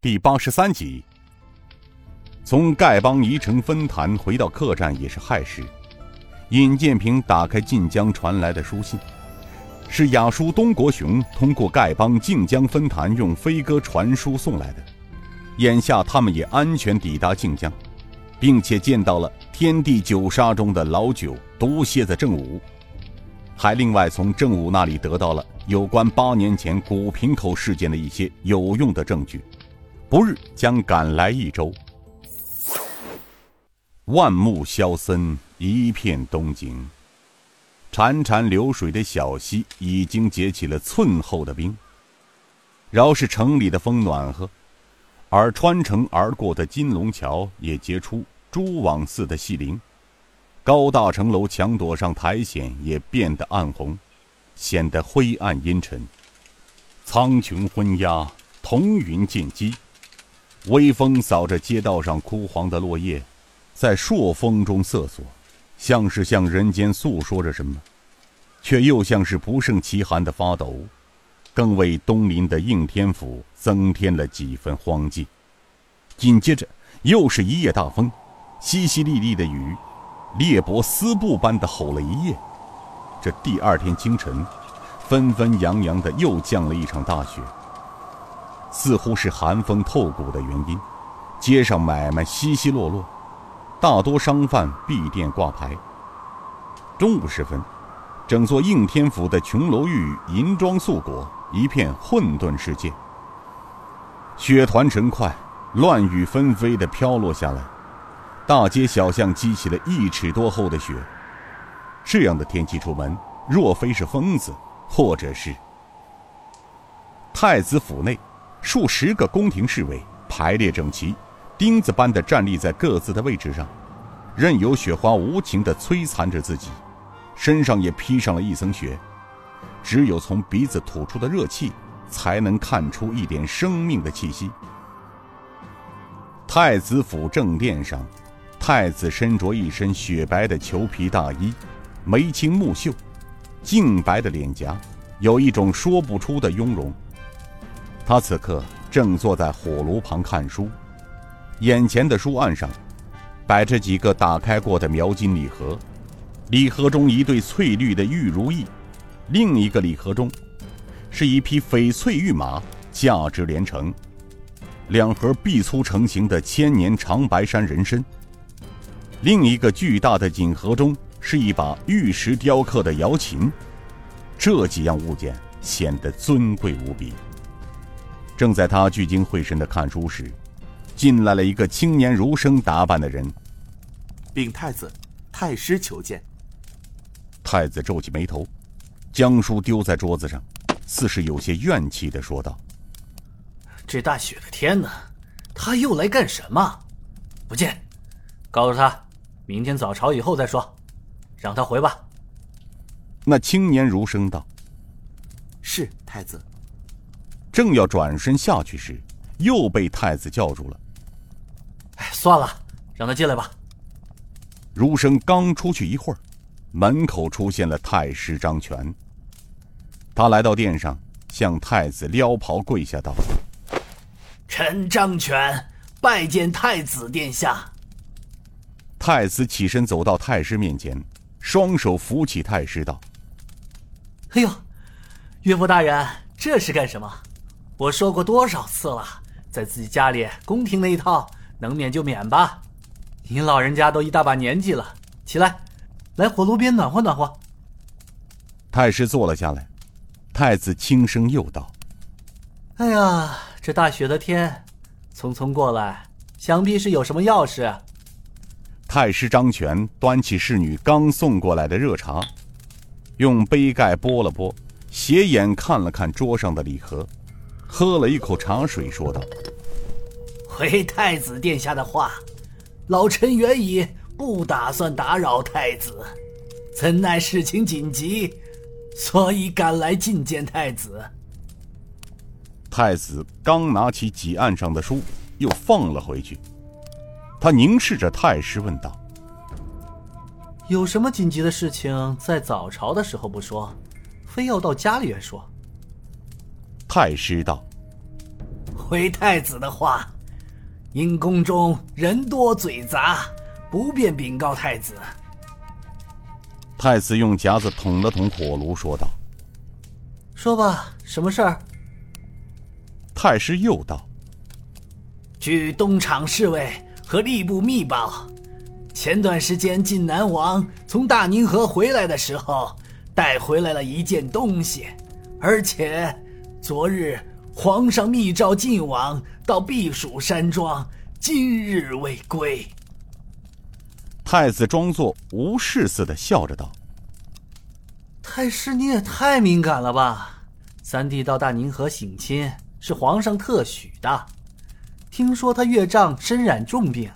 第八十三集。从丐帮宜城分坛回到客栈也是亥时，尹建平打开晋江传来的书信，是雅叔东国雄通过丐帮晋江分坛用飞鸽传书送来的。眼下他们也安全抵达晋江，并且见到了天地九杀中的老九毒蝎子郑武，还另外从郑武那里得到了有关八年前古平口事件的一些有用的证据，不日将赶来益州。万木萧森，一片东景。潺潺流水的小溪已经结起了寸厚的冰，饶是城里的风暖和。而穿城而过的金龙桥也结出蛛网似的细鳞，高大城楼墙垛上苔藓也变得暗红，显得灰暗阴沉。苍穹昏鸦，彤云见机，微风扫着街道上枯黄的落叶，在朔风中瑟索，像是向人间诉说着什么，却又像是不胜其寒的发抖。更为东临的应天府增添了几分荒寂。紧接着，又是一夜大风，淅淅沥沥的雨，裂帛丝布般的吼了一夜。这第二天清晨，纷纷扬扬的又降了一场大雪。似乎是寒风透骨的原因，街上买卖稀稀落落，大多商贩闭店挂牌。中午时分，整座应天府的琼楼玉宇、银装素裹。一片混沌世界，雪团成块，乱雨纷飞的飘落下来，大街小巷积起了一尺多厚的雪。这样的天气出门，若非是疯子，或者是……太子府内，数十个宫廷侍卫排列整齐，钉子般的站立在各自的位置上，任由雪花无情的摧残着自己，身上也披上了一层雪。只有从鼻子吐出的热气，才能看出一点生命的气息。太子府正殿上，太子身着一身雪白的裘皮大衣，眉清目秀，净白的脸颊，有一种说不出的雍容。他此刻正坐在火炉旁看书，眼前的书案上，摆着几个打开过的描金礼盒，礼盒中一对翠绿的玉如意。另一个礼盒中，是一匹翡翠玉马，价值连城；两盒臂粗成型的千年长白山人参。另一个巨大的锦盒中，是一把玉石雕刻的瑶琴。这几样物件显得尊贵无比。正在他聚精会神的看书时，进来了一个青年儒生打扮的人，禀太子，太师求见。太子皱起眉头。将书丢在桌子上，似是有些怨气的说道：“这大雪的天呢，他又来干什么？不见，告诉他，明天早朝以后再说，让他回吧。”那青年儒生道：“是太子。”正要转身下去时，又被太子叫住了。“哎，算了，让他进来吧。”儒生刚出去一会儿，门口出现了太师张全。他来到殿上，向太子撩袍跪下道：“臣张全拜见太子殿下。”太子起身走到太师面前，双手扶起太师道：“哎呦，岳父大人，这是干什么？我说过多少次了，在自己家里宫廷那一套，能免就免吧。您老人家都一大把年纪了，起来，来火炉边暖和暖和。”太师坐了下来。太子轻声又道：“哎呀，这大雪的天，匆匆过来，想必是有什么要事。”太师张权端起侍女刚送过来的热茶，用杯盖拨了拨，斜眼看了看桌上的礼盒，喝了一口茶水，说道：“回太子殿下的话，老臣原已不打算打扰太子，怎奈事情紧急。”所以赶来觐见太子。太子刚拿起几案上的书，又放了回去。他凝视着太师，问道：“有什么紧急的事情，在早朝的时候不说，非要到家里来说？”太师道：“回太子的话，因宫中人多嘴杂，不便禀告太子。太子用夹子捅了捅火炉，说道：“说吧，什么事儿？”太师又道：“据东厂侍卫和吏部密报，前段时间晋南王从大宁河回来的时候，带回来了一件东西，而且昨日。”皇上密诏晋王到避暑山庄，今日未归。太子装作无事似的笑着道：“太师，你也太敏感了吧？三弟到大宁河省亲是皇上特许的。听说他岳丈身染重病，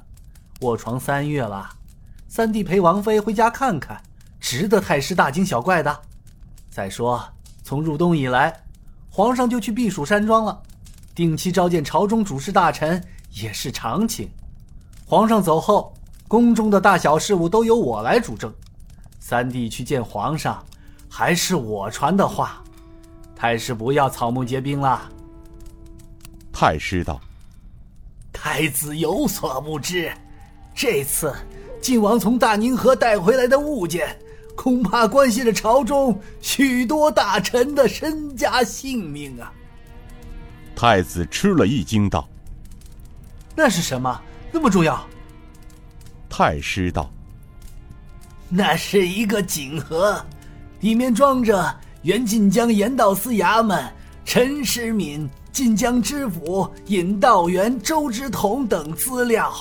卧床三月了。三弟陪王妃回家看看，值得太师大惊小怪的。再说，从入冬以来。”皇上就去避暑山庄了，定期召见朝中主事大臣也是常情。皇上走后，宫中的大小事务都由我来主政。三弟去见皇上，还是我传的话。太师不要草木皆兵了。太师道：“太子有所不知，这次晋王从大宁河带回来的物件。”恐怕关系着朝中许多大臣的身家性命啊！太子吃了一惊，道：“那是什么？那么重要？”太师道：“那是一个锦盒，里面装着原晋江盐道司衙门陈时敏、晋江知府尹道元、周之同等资料。”